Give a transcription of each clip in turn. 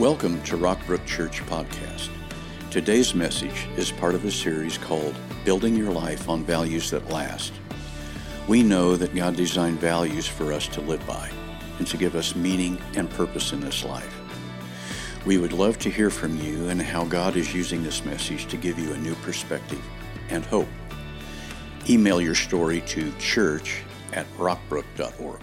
Welcome to Rockbrook Church Podcast. Today's message is part of a series called Building Your Life on Values That Last. We know that God designed values for us to live by and to give us meaning and purpose in this life. We would love to hear from you and how God is using this message to give you a new perspective and hope. Email your story to church at rockbrook.org.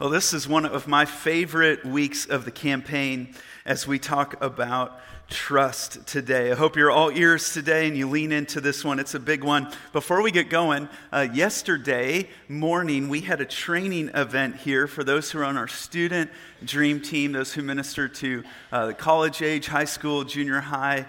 Well, this is one of my favorite weeks of the campaign as we talk about trust today. I hope you're all ears today and you lean into this one. It's a big one. Before we get going, uh, yesterday morning we had a training event here for those who are on our student dream team, those who minister to uh, the college age, high school, junior high.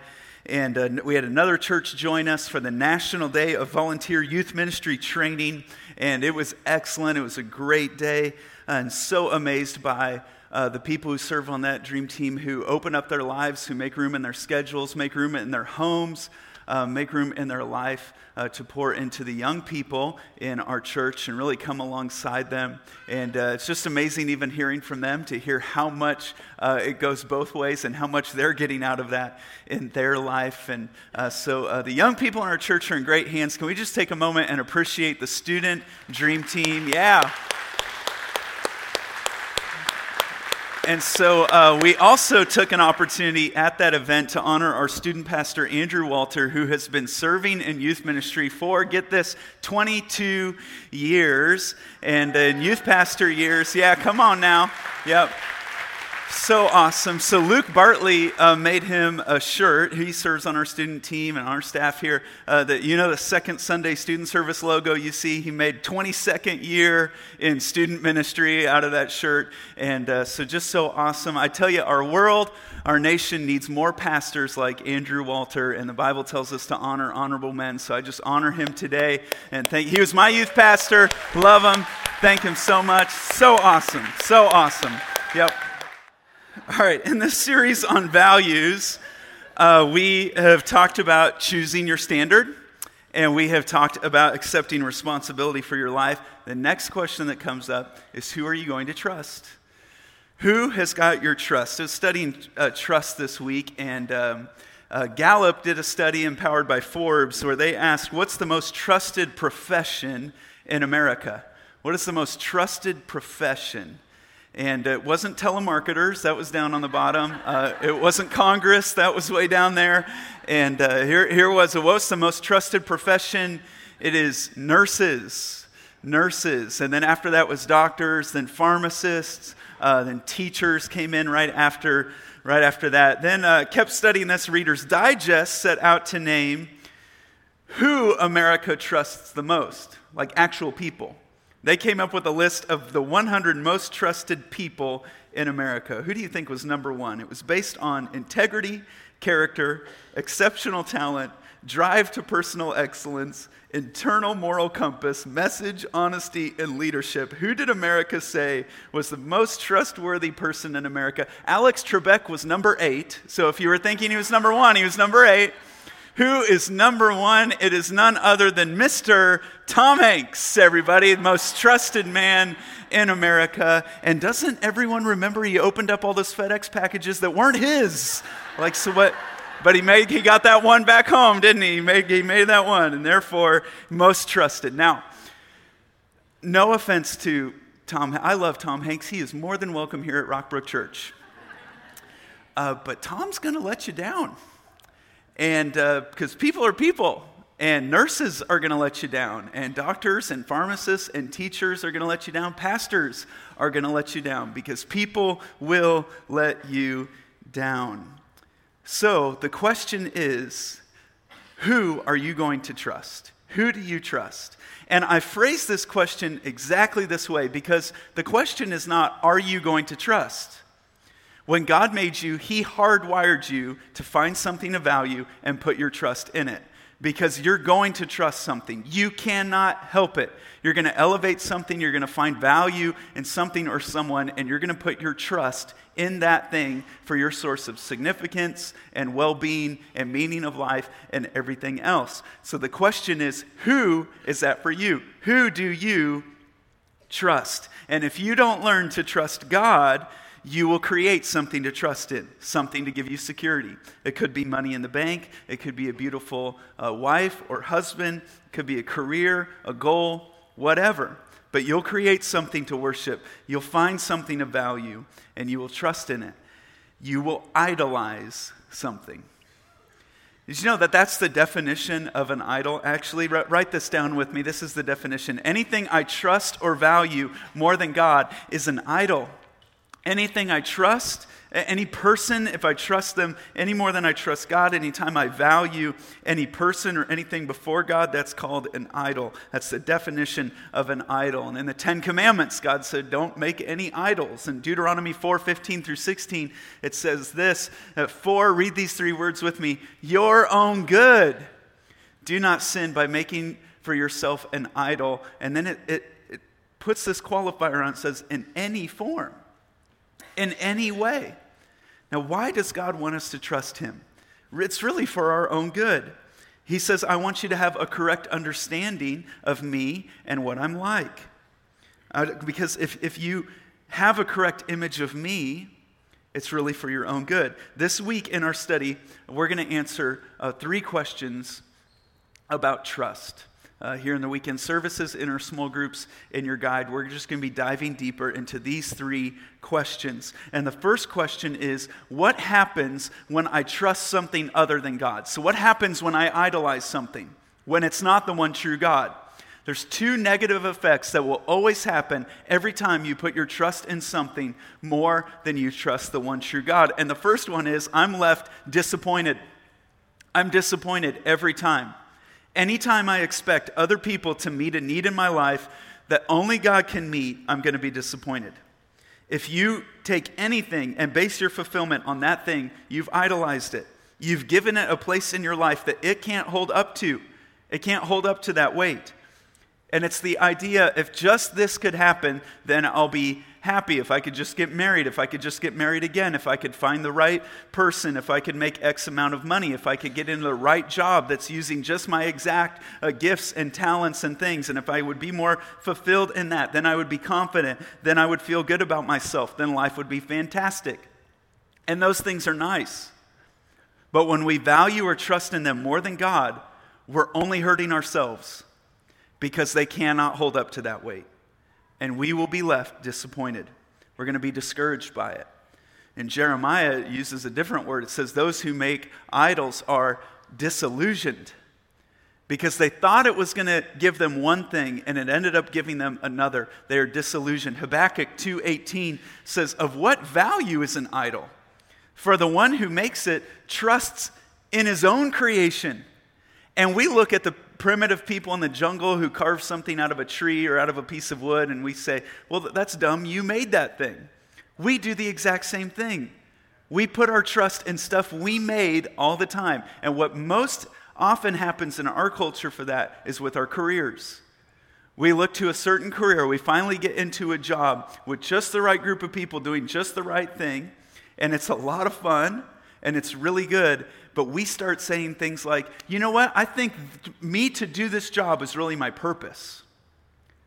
And uh, we had another church join us for the National Day of Volunteer Youth Ministry Training. And it was excellent. It was a great day and so amazed by uh, the people who serve on that dream team who open up their lives, who make room in their schedules, make room in their homes, uh, make room in their life uh, to pour into the young people in our church and really come alongside them. And uh, it's just amazing, even hearing from them, to hear how much uh, it goes both ways and how much they're getting out of that in their life. And uh, so the young people in our church are in great hands. Can we just take a moment and appreciate the student dream team? Yeah. And so uh, we also took an opportunity at that event to honor our student pastor, Andrew Walter, who has been serving in youth ministry for, get this, 22 years. And in youth pastor years, yeah, come on now. Yep. So awesome. So Luke Bartley uh, made him a shirt. He serves on our student team and our staff here. Uh, that you know the second Sunday student service logo you see. He made 22nd year in student ministry out of that shirt, and uh, so just so awesome. I tell you, our world, our nation needs more pastors like Andrew Walter, and the Bible tells us to honor honorable men. So I just honor him today, and thank. He was my youth pastor. Love him. Thank him so much. So awesome. So awesome. All right, in this series on values, uh, we have talked about choosing your standard, and we have talked about accepting responsibility for your life. The next question that comes up is who are you going to trust? Who has got your trust? So, studying uh, trust this week, and um, uh, Gallup did a study empowered by Forbes where they asked, What's the most trusted profession in America? What is the most trusted profession? And it wasn't telemarketers, that was down on the bottom. Uh, it wasn't Congress, that was way down there. And uh, here, here was what's the most trusted profession? It is nurses. Nurses. And then after that was doctors, then pharmacists, uh, then teachers came in right after, right after that. Then uh, kept studying this. Reader's Digest set out to name who America trusts the most, like actual people. They came up with a list of the 100 most trusted people in America. Who do you think was number one? It was based on integrity, character, exceptional talent, drive to personal excellence, internal moral compass, message, honesty, and leadership. Who did America say was the most trustworthy person in America? Alex Trebek was number eight. So if you were thinking he was number one, he was number eight. Who is number one? It is none other than Mr. Tom Hanks, everybody, the most trusted man in America. And doesn't everyone remember he opened up all those FedEx packages that weren't his? Like, so what? But he made, he got that one back home, didn't he? He made, he made that one, and therefore most trusted. Now, no offense to Tom, I love Tom Hanks. He is more than welcome here at Rockbrook Church. Uh, but Tom's going to let you down. And because uh, people are people, and nurses are going to let you down, and doctors and pharmacists and teachers are going to let you down, pastors are going to let you down because people will let you down. So the question is who are you going to trust? Who do you trust? And I phrase this question exactly this way because the question is not, are you going to trust? When God made you, He hardwired you to find something of value and put your trust in it because you're going to trust something. You cannot help it. You're going to elevate something, you're going to find value in something or someone, and you're going to put your trust in that thing for your source of significance and well being and meaning of life and everything else. So the question is who is that for you? Who do you trust? And if you don't learn to trust God, you will create something to trust in, something to give you security. It could be money in the bank, it could be a beautiful uh, wife or husband, it could be a career, a goal, whatever. But you'll create something to worship. You'll find something of value, and you will trust in it. You will idolize something. Did you know that that's the definition of an idol? Actually, write this down with me. This is the definition. Anything I trust or value more than God is an idol. Anything I trust any person, if I trust them any more than I trust God, anytime I value any person or anything before God, that's called an idol. That's the definition of an idol. And in the Ten Commandments, God said, don't make any idols. In Deuteronomy 4 15 through 16, it says this uh, at 4, read these three words with me your own good. Do not sin by making for yourself an idol. And then it, it, it puts this qualifier on, it says, in any form in any way. Now, why does God want us to trust Him? It's really for our own good. He says, I want you to have a correct understanding of me and what I'm like. Uh, because if, if you have a correct image of me, it's really for your own good. This week in our study, we're going to answer uh, three questions about trust uh, here in the weekend services, in our small groups, in your guide. We're just going to be diving deeper into these three questions. And the first question is what happens when I trust something other than God? So, what happens when I idolize something, when it's not the one true God? There's two negative effects that will always happen every time you put your trust in something more than you trust the one true God. And the first one is I'm left disappointed. I'm disappointed every time. Anytime I expect other people to meet a need in my life that only God can meet, I'm going to be disappointed. If you take anything and base your fulfillment on that thing, you've idolized it. You've given it a place in your life that it can't hold up to. It can't hold up to that weight. And it's the idea if just this could happen, then I'll be happy. If I could just get married, if I could just get married again, if I could find the right person, if I could make X amount of money, if I could get into the right job that's using just my exact uh, gifts and talents and things, and if I would be more fulfilled in that, then I would be confident, then I would feel good about myself, then life would be fantastic. And those things are nice. But when we value or trust in them more than God, we're only hurting ourselves because they cannot hold up to that weight. And we will be left disappointed. We're going to be discouraged by it. And Jeremiah uses a different word. It says, Those who make idols are disillusioned because they thought it was going to give them one thing and it ended up giving them another they are disillusioned habakkuk 2.18 says of what value is an idol for the one who makes it trusts in his own creation and we look at the primitive people in the jungle who carve something out of a tree or out of a piece of wood, and we say, Well, that's dumb. You made that thing. We do the exact same thing. We put our trust in stuff we made all the time. And what most often happens in our culture for that is with our careers. We look to a certain career, we finally get into a job with just the right group of people doing just the right thing, and it's a lot of fun and it's really good but we start saying things like, you know what? I think me to do this job is really my purpose.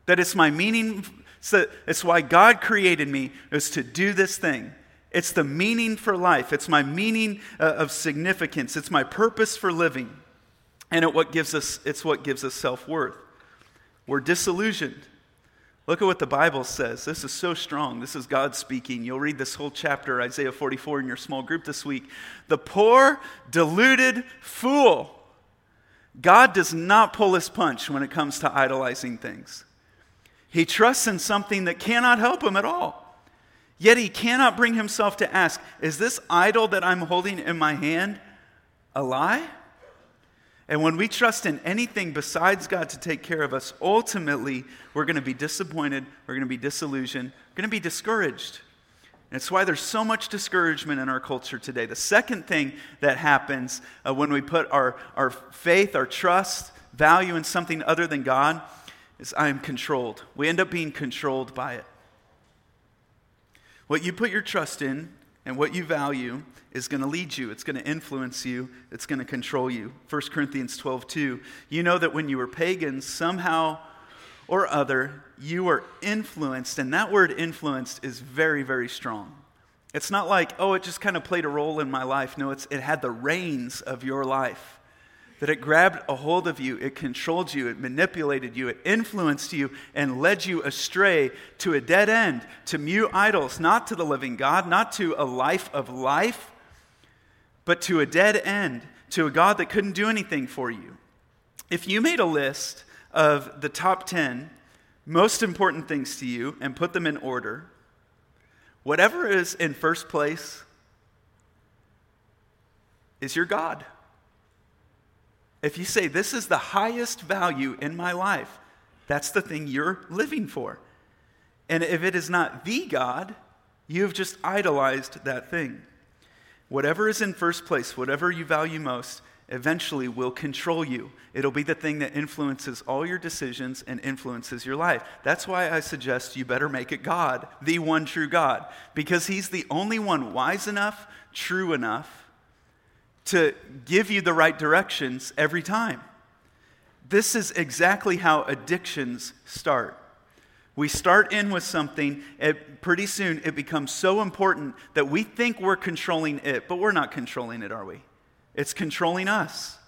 That it's my meaning. So it's why God created me is to do this thing. It's the meaning for life. It's my meaning uh, of significance. It's my purpose for living. And it what gives us, it's what gives us self worth. We're disillusioned. Look at what the Bible says. This is so strong. This is God speaking. You'll read this whole chapter, Isaiah 44, in your small group this week. The poor, deluded fool. God does not pull his punch when it comes to idolizing things. He trusts in something that cannot help him at all. Yet he cannot bring himself to ask, Is this idol that I'm holding in my hand a lie? And when we trust in anything besides God to take care of us, ultimately, we're going to be disappointed, we're going to be disillusioned, we're going to be discouraged. And it's why there's so much discouragement in our culture today. The second thing that happens uh, when we put our, our faith, our trust, value in something other than God is I am controlled. We end up being controlled by it. What you put your trust in and what you value is going to lead you, it's going to influence you, it's going to control you. 1 Corinthians 12, 2. You know that when you were pagans, somehow or other, you were influenced, and that word influenced is very, very strong. It's not like, oh, it just kind of played a role in my life. No, it's, it had the reins of your life. That it grabbed a hold of you, it controlled you, it manipulated you, it influenced you, and led you astray to a dead end, to mute idols, not to the living God, not to a life of life, but to a dead end, to a God that couldn't do anything for you. If you made a list of the top 10 most important things to you and put them in order, whatever is in first place is your God. If you say, This is the highest value in my life, that's the thing you're living for. And if it is not the God, you have just idolized that thing. Whatever is in first place, whatever you value most, eventually will control you. It'll be the thing that influences all your decisions and influences your life. That's why I suggest you better make it God, the one true God, because He's the only one wise enough, true enough to give you the right directions every time. This is exactly how addictions start. We start in with something, it, pretty soon it becomes so important that we think we're controlling it, but we're not controlling it, are we? It's controlling us.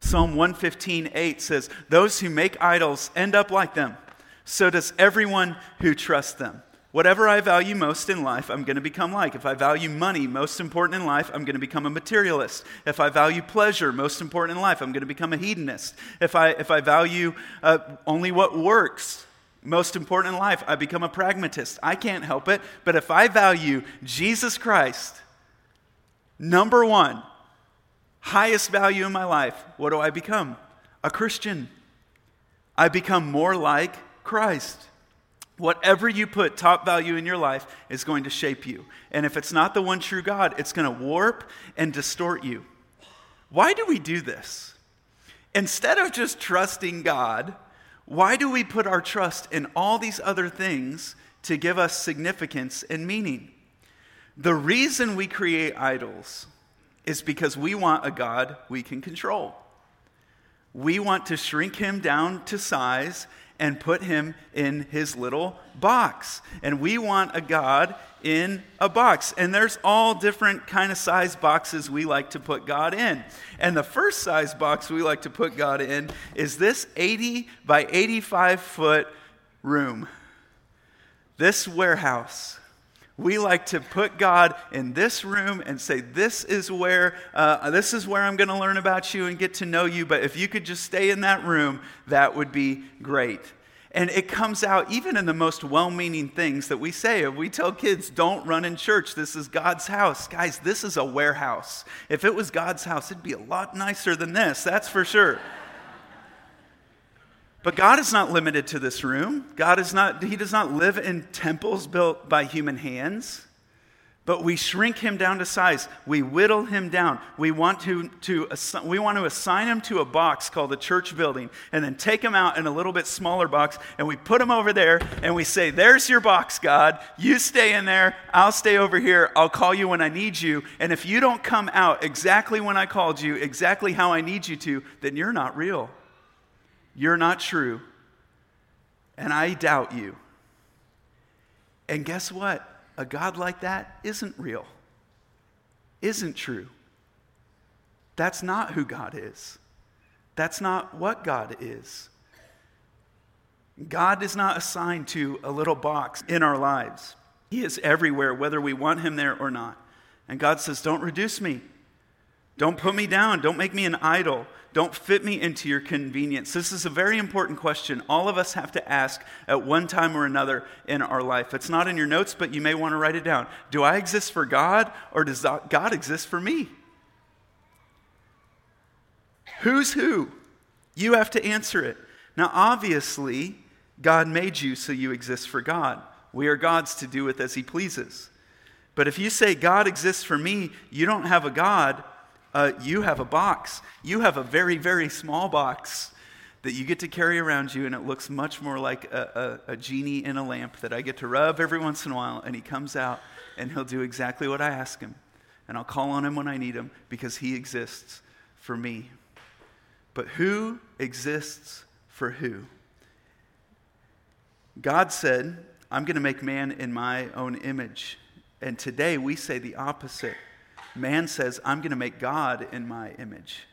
Psalm 115, 8 says, Those who make idols end up like them. So does everyone who trusts them. Whatever I value most in life, I'm going to become like. If I value money most important in life, I'm going to become a materialist. If I value pleasure most important in life, I'm going to become a hedonist. If I, if I value uh, only what works most important in life, I become a pragmatist. I can't help it. But if I value Jesus Christ, number one, highest value in my life, what do I become? A Christian. I become more like Christ. Whatever you put top value in your life is going to shape you. And if it's not the one true God, it's going to warp and distort you. Why do we do this? Instead of just trusting God, why do we put our trust in all these other things to give us significance and meaning? The reason we create idols is because we want a God we can control. We want to shrink him down to size and put him in his little box. And we want a God in a box. And there's all different kind of size boxes we like to put God in. And the first size box we like to put God in is this 80 by 85 foot room. This warehouse. We like to put God in this room and say, "This is where uh, this is where I'm going to learn about you and get to know you." But if you could just stay in that room, that would be great. And it comes out even in the most well meaning things that we say. If We tell kids, don't run in church. This is God's house. Guys, this is a warehouse. If it was God's house, it'd be a lot nicer than this, that's for sure. But God is not limited to this room. God is not, He does not live in temples built by human hands. But we shrink him down to size. We whittle him down. We want to, to, we want to assign him to a box called the church building and then take him out in a little bit smaller box and we put him over there and we say, There's your box, God. You stay in there. I'll stay over here. I'll call you when I need you. And if you don't come out exactly when I called you, exactly how I need you to, then you're not real. You're not true. And I doubt you. And guess what? A God like that isn't real, isn't true. That's not who God is. That's not what God is. God is not assigned to a little box in our lives. He is everywhere, whether we want Him there or not. And God says, Don't reduce me. Don't put me down. Don't make me an idol. Don't fit me into your convenience. This is a very important question all of us have to ask at one time or another in our life. It's not in your notes, but you may want to write it down. Do I exist for God or does God exist for me? Who's who? You have to answer it. Now, obviously, God made you so you exist for God. We are God's to do with as He pleases. But if you say God exists for me, you don't have a God uh, you have a box. You have a very, very small box that you get to carry around you, and it looks much more like a, a, a, genie in a lamp that I get to rub every once in a while, and he comes out and he'll do exactly what I ask him. And I'll call on him when I need him because he exists for me. But who exists for who? God said, I'm going to make man in my own image. And today we say the opposite. Man says, I'm going to make God in my image.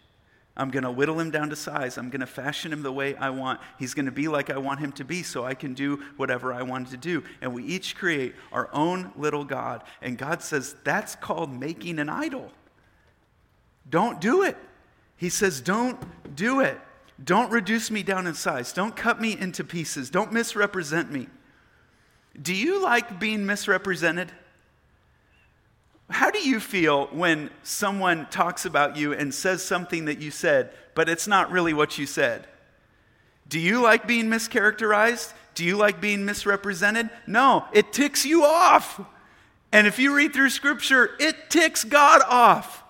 I'm going to whittle him down to size. I'm going to fashion him the way I want. He's going to be like I want him to be so I can do whatever I want to do. And we each create our own little God. And God says that's called making an idol. Don't do it. He says, don't do it. Don't reduce me down in size. Don't cut me into pieces. Don't misrepresent me. Do you like being misrepresented? How do you feel when someone talks about you and says something that you said, but it's not really what you said? Do you like being mischaracterized? Do you like being misrepresented? No, it ticks you off. And if you read through scripture, it ticks God off.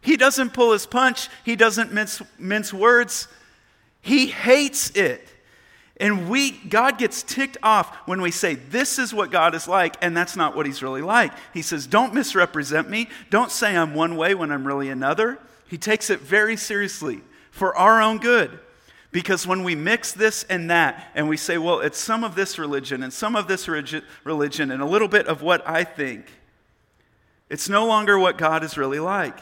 He doesn't pull his punch, he doesn't mince, mince words. He hates it. And we, God gets ticked off when we say, This is what God is like, and that's not what He's really like. He says, Don't misrepresent me. Don't say I'm one way when I'm really another. He takes it very seriously for our own good. Because when we mix this and that, and we say, Well, it's some of this religion and some of this religion and a little bit of what I think, it's no longer what God is really like.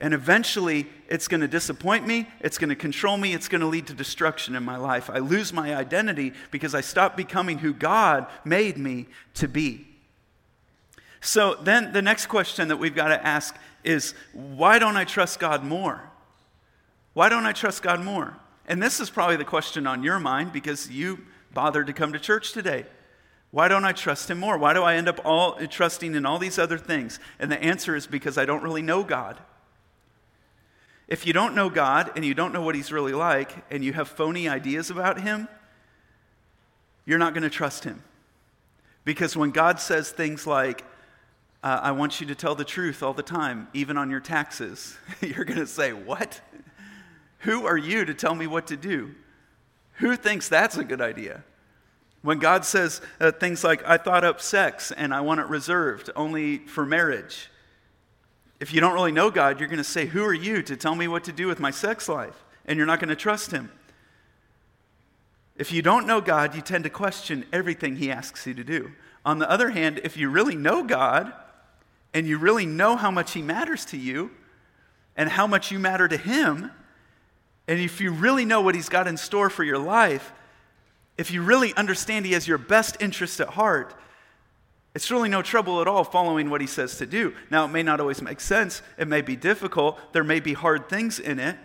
And eventually, it's going to disappoint me, it's going to control me, it's going to lead to destruction in my life. I lose my identity because I stop becoming who God made me to be. So then the next question that we've got to ask is why don't I trust God more? Why don't I trust God more? And this is probably the question on your mind because you bothered to come to church today. Why don't I trust him more? Why do I end up all trusting in all these other things? And the answer is because I don't really know God. If you don't know God and you don't know what He's really like and you have phony ideas about Him, you're not going to trust Him. Because when God says things like, uh, I want you to tell the truth all the time, even on your taxes, you're going to say, What? Who are you to tell me what to do? Who thinks that's a good idea? When God says uh, things like, I thought up sex and I want it reserved only for marriage, if you don't really know God, you're going to say, Who are you to tell me what to do with my sex life? And you're not going to trust Him. If you don't know God, you tend to question everything He asks you to do. On the other hand, if you really know God and you really know how much He matters to you and how much you matter to Him, and if you really know what He's got in store for your life, if you really understand He has your best interest at heart, it's really no trouble at all following what he says to do. Now, it may not always make sense, it may be difficult, there may be hard things in it,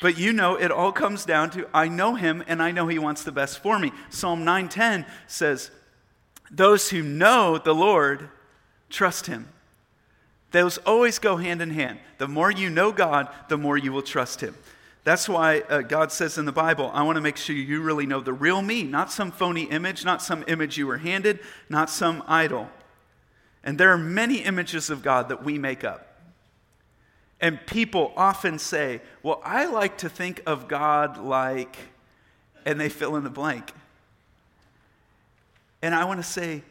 but you know it all comes down to I know him and I know he wants the best for me. Psalm 9:10 says, "Those who know the Lord trust him." Those always go hand in hand. The more you know God, the more you will trust him. That's why uh, God says in the Bible, I want to make sure you really know the real me, not some phony image, not some image you were handed, not some idol. And there are many images of God that we make up. And people often say, Well, I like to think of God like, and they fill in the blank. And I want to say,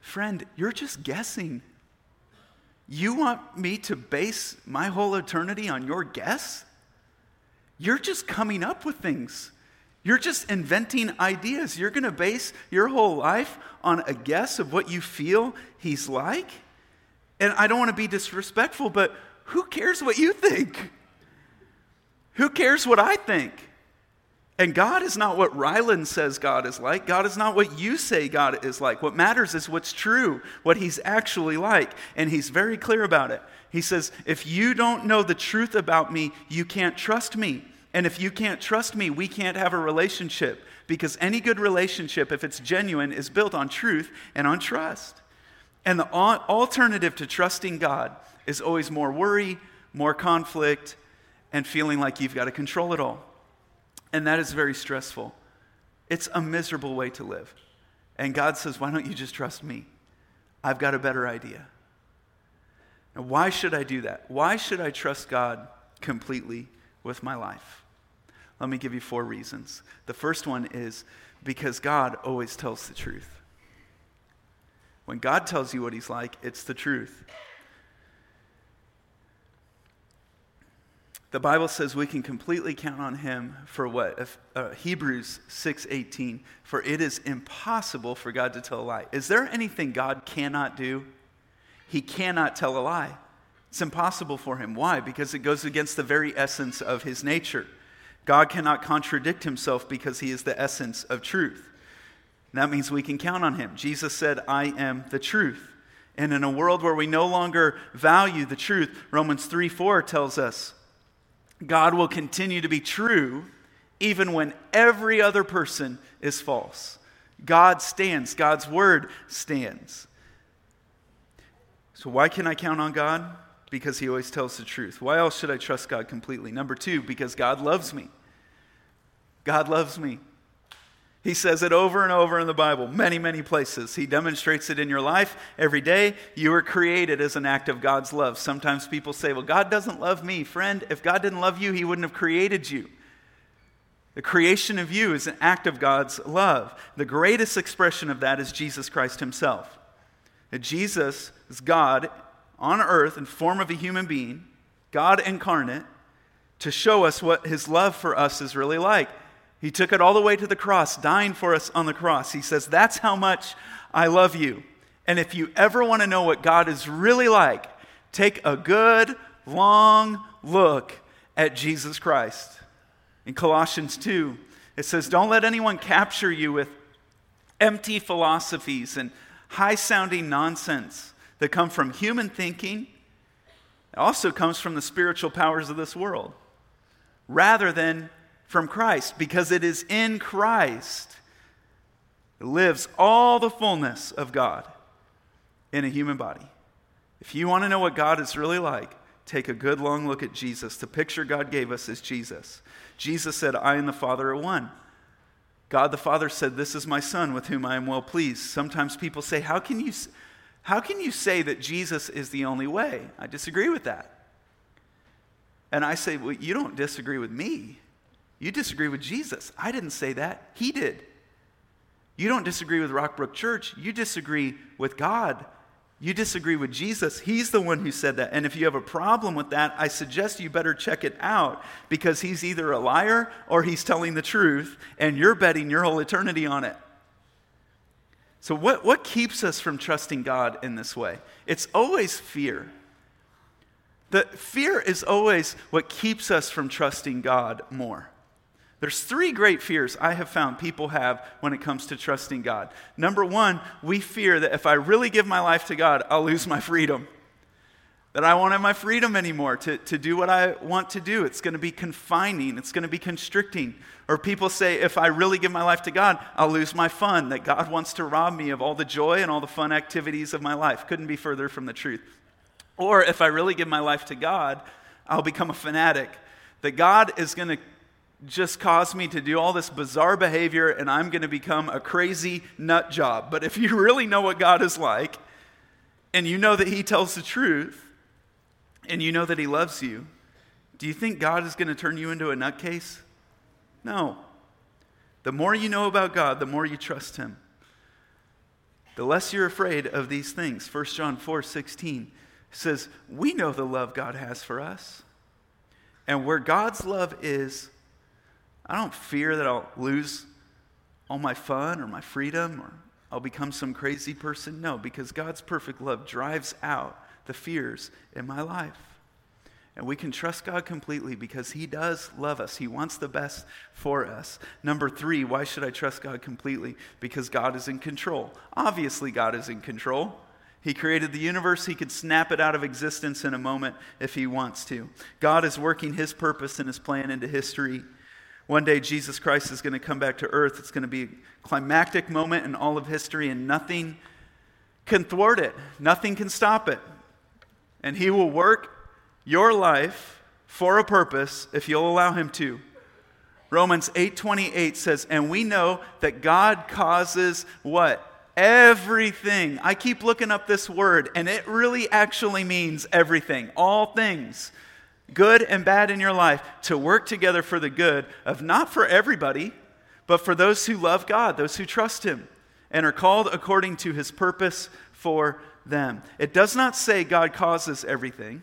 Friend, you're just guessing. You want me to base my whole eternity on your guess? You're just coming up with things. You're just inventing ideas. You're going to base your whole life on a guess of what you feel he's like. And I don't want to be disrespectful, but who cares what you think? Who cares what I think? And God is not what Ryland says God is like. God is not what you say God is like. What matters is what's true, what He's actually like. And He's very clear about it. He says, If you don't know the truth about me, you can't trust me. And if you can't trust me, we can't have a relationship. Because any good relationship, if it's genuine, is built on truth and on trust. And the alternative to trusting God is always more worry, more conflict, and feeling like you've got to control it all. And that is very stressful. It's a miserable way to live. And God says, Why don't you just trust me? I've got a better idea. Now, why should I do that? Why should I trust God completely with my life? Let me give you four reasons. The first one is because God always tells the truth. When God tells you what He's like, it's the truth. The Bible says we can completely count on him for what? If, uh, Hebrews 6:18, for it is impossible for God to tell a lie. Is there anything God cannot do? he cannot tell a lie. It's impossible for him. Why? Because it goes against the very essence of his nature. God cannot contradict himself because he is the essence of truth. That means we can count on him. Jesus said, I am the truth. And in a world where we no longer value the truth, Romans 3 4 tells us God will continue to be true even when every other person is false. God stands, God's word stands. So, why can I count on God? Because He always tells the truth. Why else should I trust God completely? Number two, because God loves me. God loves me. He says it over and over in the Bible, many, many places. He demonstrates it in your life every day. You were created as an act of God's love. Sometimes people say, Well, God doesn't love me. Friend, if God didn't love you, He wouldn't have created you. The creation of you is an act of God's love. The greatest expression of that is Jesus Christ Himself. That Jesus is God on earth in form of a human being, God incarnate, to show us what His love for us is really like. He took it all the way to the cross, dying for us on the cross. He says, That's how much I love you. And if you ever want to know what God is really like, take a good, long look at Jesus Christ. In Colossians 2, it says, Don't let anyone capture you with empty philosophies and high sounding nonsense that come from human thinking. It also comes from the spiritual powers of this world, rather than from Christ, because it is in Christ lives all the fullness of God in a human body. If you want to know what God is really like, take a good long look at Jesus. The picture God gave us is Jesus. Jesus said, I and the Father are one. God the Father said, This is my Son with whom I am well pleased. Sometimes people say, How can you, how can you say that Jesus is the only way? I disagree with that. And I say, Well, you don't disagree with me. You disagree with Jesus. I didn't say that, He did. You don't disagree with Rockbrook Church. You disagree with God you disagree with Jesus. He's the one who said that. And if you have a problem with that, I suggest you better check it out because he's either a liar or he's telling the truth, and you're betting your whole eternity on it. So, what, what keeps us from trusting God in this way? It's always fear. The fear is always what keeps us from trusting God more. There's three great fears I have found people have when it comes to trusting God. Number one, we fear that if I really give my life to God, I'll lose my freedom. That I won't have my freedom anymore to, to do what I want to do. It's going to be confining, it's going to be constricting. Or people say, if I really give my life to God, I'll lose my fun. That God wants to rob me of all the joy and all the fun activities of my life. Couldn't be further from the truth. Or if I really give my life to God, I'll become a fanatic. That God is going to just caused me to do all this bizarre behavior and I'm going to become a crazy nut job. But if you really know what God is like and you know that He tells the truth and you know that He loves you, do you think God is going to turn you into a nutcase? No. The more you know about God, the more you trust Him. The less you're afraid of these things. 1 John 4 16 says, We know the love God has for us. And where God's love is, I don't fear that I'll lose all my fun or my freedom or I'll become some crazy person. No, because God's perfect love drives out the fears in my life. And we can trust God completely because He does love us. He wants the best for us. Number three, why should I trust God completely? Because God is in control. Obviously, God is in control. He created the universe. He could snap it out of existence in a moment if He wants to. God is working His purpose and His plan into history one day, Jesus Christ is going to come back to earth. It's going to be a climactic moment in all of history, and nothing can thwart it, nothing can stop it. And He will work your life for a purpose if you'll allow Him to. Romans 8:28 says, "And we know that God causes what? Everything. I keep looking up this word, and it really actually means everything, all things good and bad in your life, to work together for the good of not for everybody, but for those who love God, those who trust Him, and are called according to His purpose for them. It does not say God causes everything.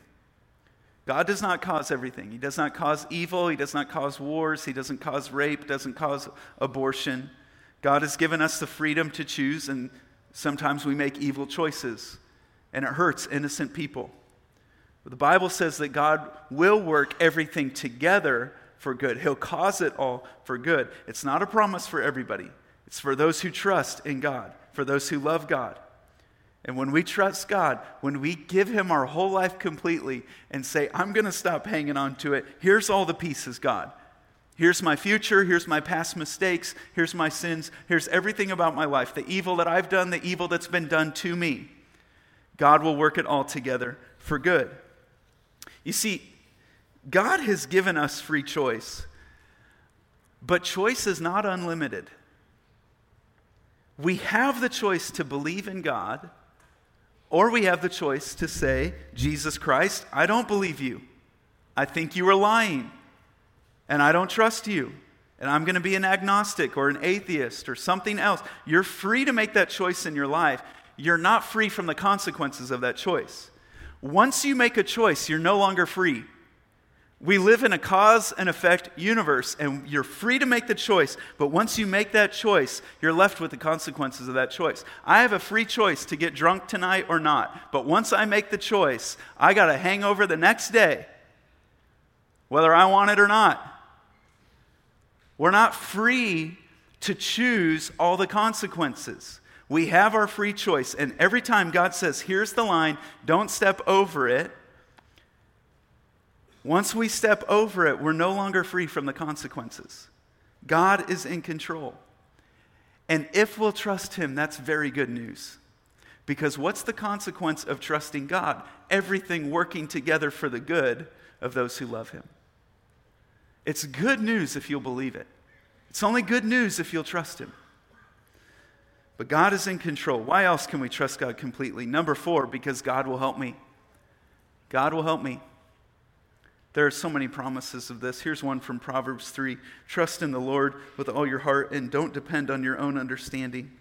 God does not cause everything. He does not cause evil. He does not cause wars. He doesn't cause rape. Doesn't cause abortion. God has given us the freedom to choose, and sometimes we make evil choices. and it hurts innocent people. The Bible says that God will work everything together for good. He'll cause it all for good. It's not a promise for everybody, it's for those who trust in God, for those who love God. And when we trust God, when we give Him our whole life completely and say, I'm going to stop hanging on to it, here's all the pieces, God. Here's my future. Here's my past mistakes. Here's my sins. Here's everything about my life the evil that I've done, the evil that's been done to me. God will work it all together for good. You see, God has given us free choice, but choice is not unlimited. We have the choice to believe in God, or we have the choice to say, Jesus Christ, I don't believe you. I think you are lying, and I don't trust you. And I'm going to be an agnostic or an atheist or something else. You're free to make that choice in your life. You're not free from the consequences of that choice. Once you make a choice, you're no longer free. We live in a cause and effect universe, and you're free to make the choice, but once you make that choice, you're left with the consequences of that choice. I have a free choice to get drunk tonight or not, but once I make the choice, I got a hangover the next day, whether I want it or not. We're not free to choose all the consequences. We have our free choice, and every time God says, Here's the line, don't step over it once we step over it, we're no longer free from the consequences. God is in control. And if we'll trust Him, that's very good news. Because what's the consequence of trusting God? Everything working together for the good of those who love Him. It's good news if you'll believe it. It's only good news if you'll trust Him. But God is in control. Why else can we trust God completely? Number four, because God will help me. God will help me. There are so many promises of this. Here's one from Proverbs 3 Trust in the Lord with all your heart and don't depend on your own understanding.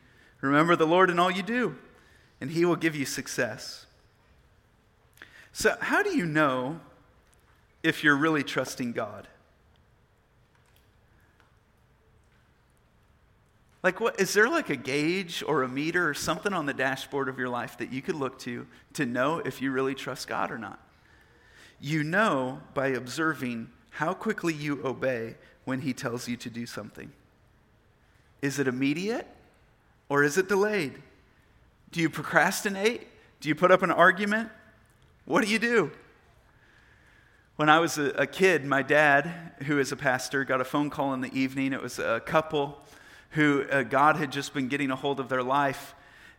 Remember the Lord in all you do, and He will give you success. So, how do you know if you're really trusting God? Like, what is there like a gauge or a meter or something on the dashboard of your life that you could look to to know if you really trust God or not? You know by observing how quickly you obey when he tells you to do something. Is it immediate or is it delayed? Do you procrastinate? Do you put up an argument? What do you do? When I was a, kid, my dad, who is a pastor, got a phone call in the evening. It was a couple who uh, God had just been getting a hold of their life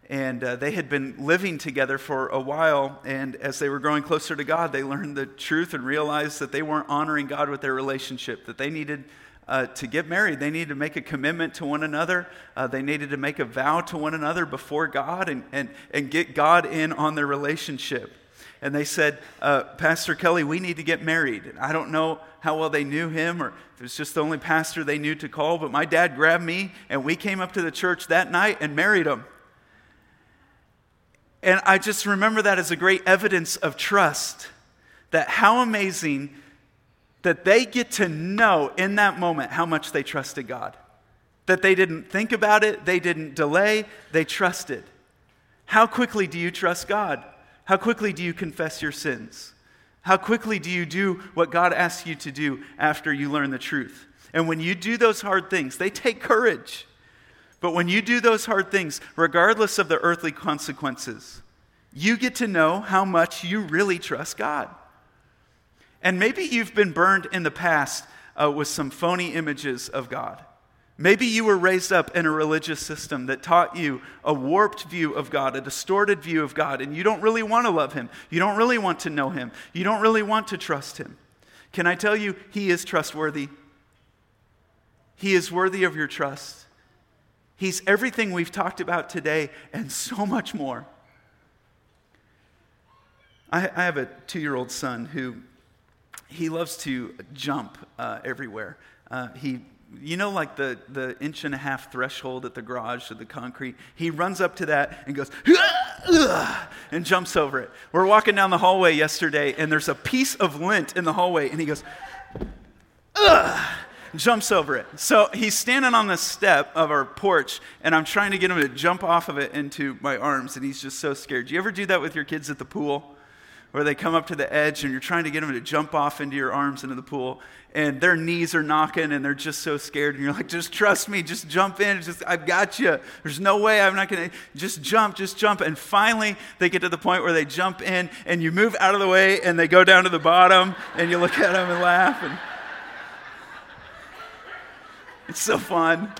and uh, they had been living together for a while. And as they were growing closer to God, they learned the truth and realized that they weren't honoring God with their relationship, that they needed uh, to get married. They needed to make a commitment to one another. Uh, they needed to make a vow to one another before God and, and, and get God in on their relationship. And they said, uh, Pastor Kelly, we need to get married. I don't know how well they knew him or if it was just the only pastor they knew to call, but my dad grabbed me and we came up to the church that night and married him. And I just remember that as a great evidence of trust. That how amazing that they get to know in that moment how much they trusted God. That they didn't think about it, they didn't delay, they trusted. How quickly do you trust God? How quickly do you confess your sins? How quickly do you do what God asks you to do after you learn the truth? And when you do those hard things, they take courage. But when you do those hard things, regardless of the earthly consequences, you get to know how much you really trust God. And maybe you've been burned in the past uh, with some phony images of God. Maybe you were raised up in a religious system that taught you a warped view of God, a distorted view of God, and you don't really want to love Him. You don't really want to know Him. You don't really want to trust Him. Can I tell you, He is trustworthy? He is worthy of your trust. He's everything we've talked about today and so much more. I, I have a two year old son who he loves to jump uh, everywhere. Uh, he you know, like the, the inch and a half threshold at the garage of the concrete? He runs up to that and goes, and jumps over it. We're walking down the hallway yesterday, and there's a piece of lint in the hallway, and he goes, jumps over it. So he's standing on the step of our porch, and I'm trying to get him to jump off of it into my arms, and he's just so scared. Do you ever do that with your kids at the pool? Where they come up to the edge and you're trying to get them to jump off into your arms into the pool, and their knees are knocking and they're just so scared, and you're like, just trust me, just jump in, just I've got you. There's no way I'm not gonna just jump, just jump. And finally they get to the point where they jump in and you move out of the way and they go down to the bottom and you look at them and laugh and it's so fun.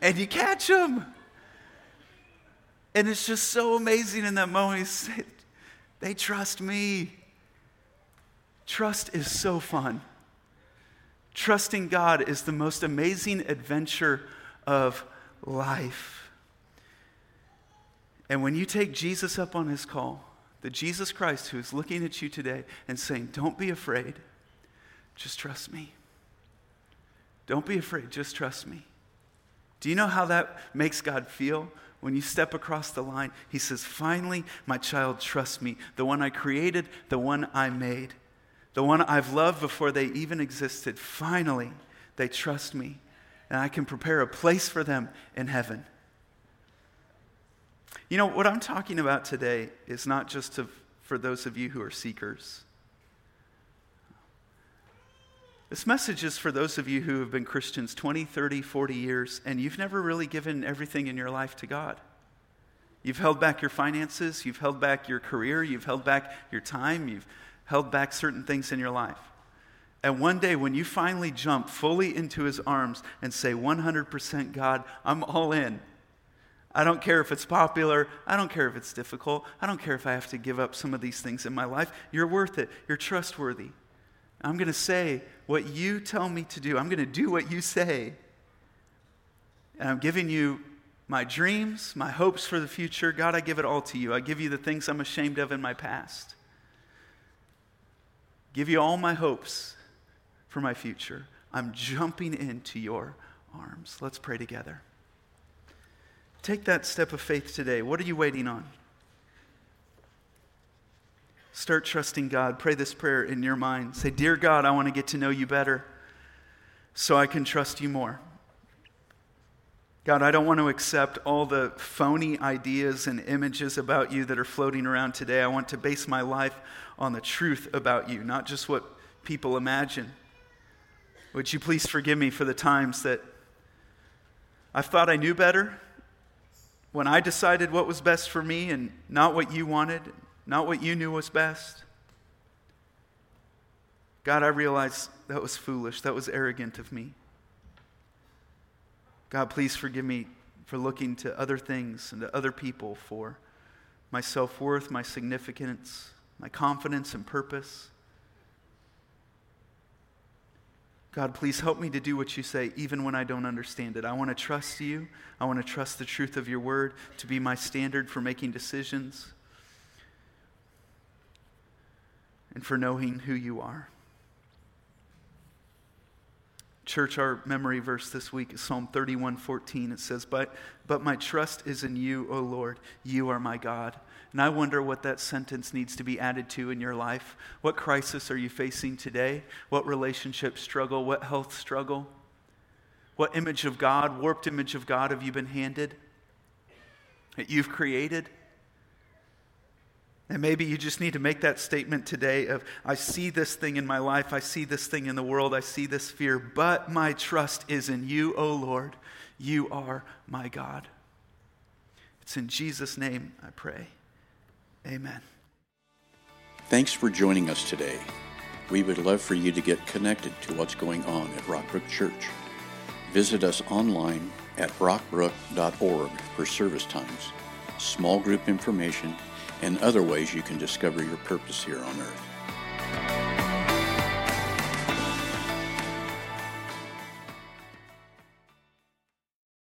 And you catch them. And it's just so amazing in that moment. They trust me. Trust is so fun. Trusting God is the most amazing adventure of life. And when you take Jesus up on his call, the Jesus Christ who is looking at you today and saying, Don't be afraid, just trust me. Don't be afraid, just trust me. Do you know how that makes God feel? When you step across the line, He says, Finally, my child, trust me, the one I created, the one I made, the one I've loved before they even existed. Finally, they trust me, and I can prepare a place for them in heaven. You know, what I'm talking about today is not just to, for those of you who are seekers. This message is for those of you who have been Christians 20, 30, 40 years, and you've never really given everything in your life to God. You've held back your finances, you've held back your career, you've held back your time, you've held back certain things in your life. And one day, when you finally jump fully into his arms and say, 100% God, I'm all in. I don't care if it's popular. I don't care if it's difficult. I don't care if I have to give up some of these things in my life. You're worth it. You're trustworthy. I'm going to say what you tell me to do. I'm going to do what you say. And I'm giving you my dreams, my hopes for the future. God, I give it all to you. I give you the things I'm ashamed of in my past. Give you all my hopes for my future. I'm jumping into your arms. Let's pray together. Take that step of faith today. What are you waiting on? Start trusting God. Pray this prayer in your mind. Say, Dear God, I want to get to know you better so I can trust you more. God, I don't want to accept all the phony ideas and images about you that are floating around today. I want to base my life on the truth about you, not just what people imagine. Would you please forgive me for the times that I thought I knew better, when I decided what was best for me and not what you wanted, not what you knew was best. God, I realize that was foolish. That was arrogant of me. God, please forgive me for looking to other things and to other people for my self worth, my significance, my confidence and purpose. God, please help me to do what you say, even when I don't understand it. I want to trust you. I want to trust the truth of your word to be my standard for making decisions. And for knowing who you are. Church, our memory verse this week is Psalm 31 14. It says, but, but my trust is in you, O Lord. You are my God. And I wonder what that sentence needs to be added to in your life. What crisis are you facing today? What relationship struggle? What health struggle? What image of God, warped image of God, have you been handed that you've created? And maybe you just need to make that statement today of I see this thing in my life, I see this thing in the world, I see this fear, but my trust is in you, O Lord. You are my God. It's in Jesus' name I pray. Amen. Thanks for joining us today. We would love for you to get connected to what's going on at Rockbrook Church. Visit us online at rockbrook.org for service times, small group information, and other ways you can discover your purpose here on earth.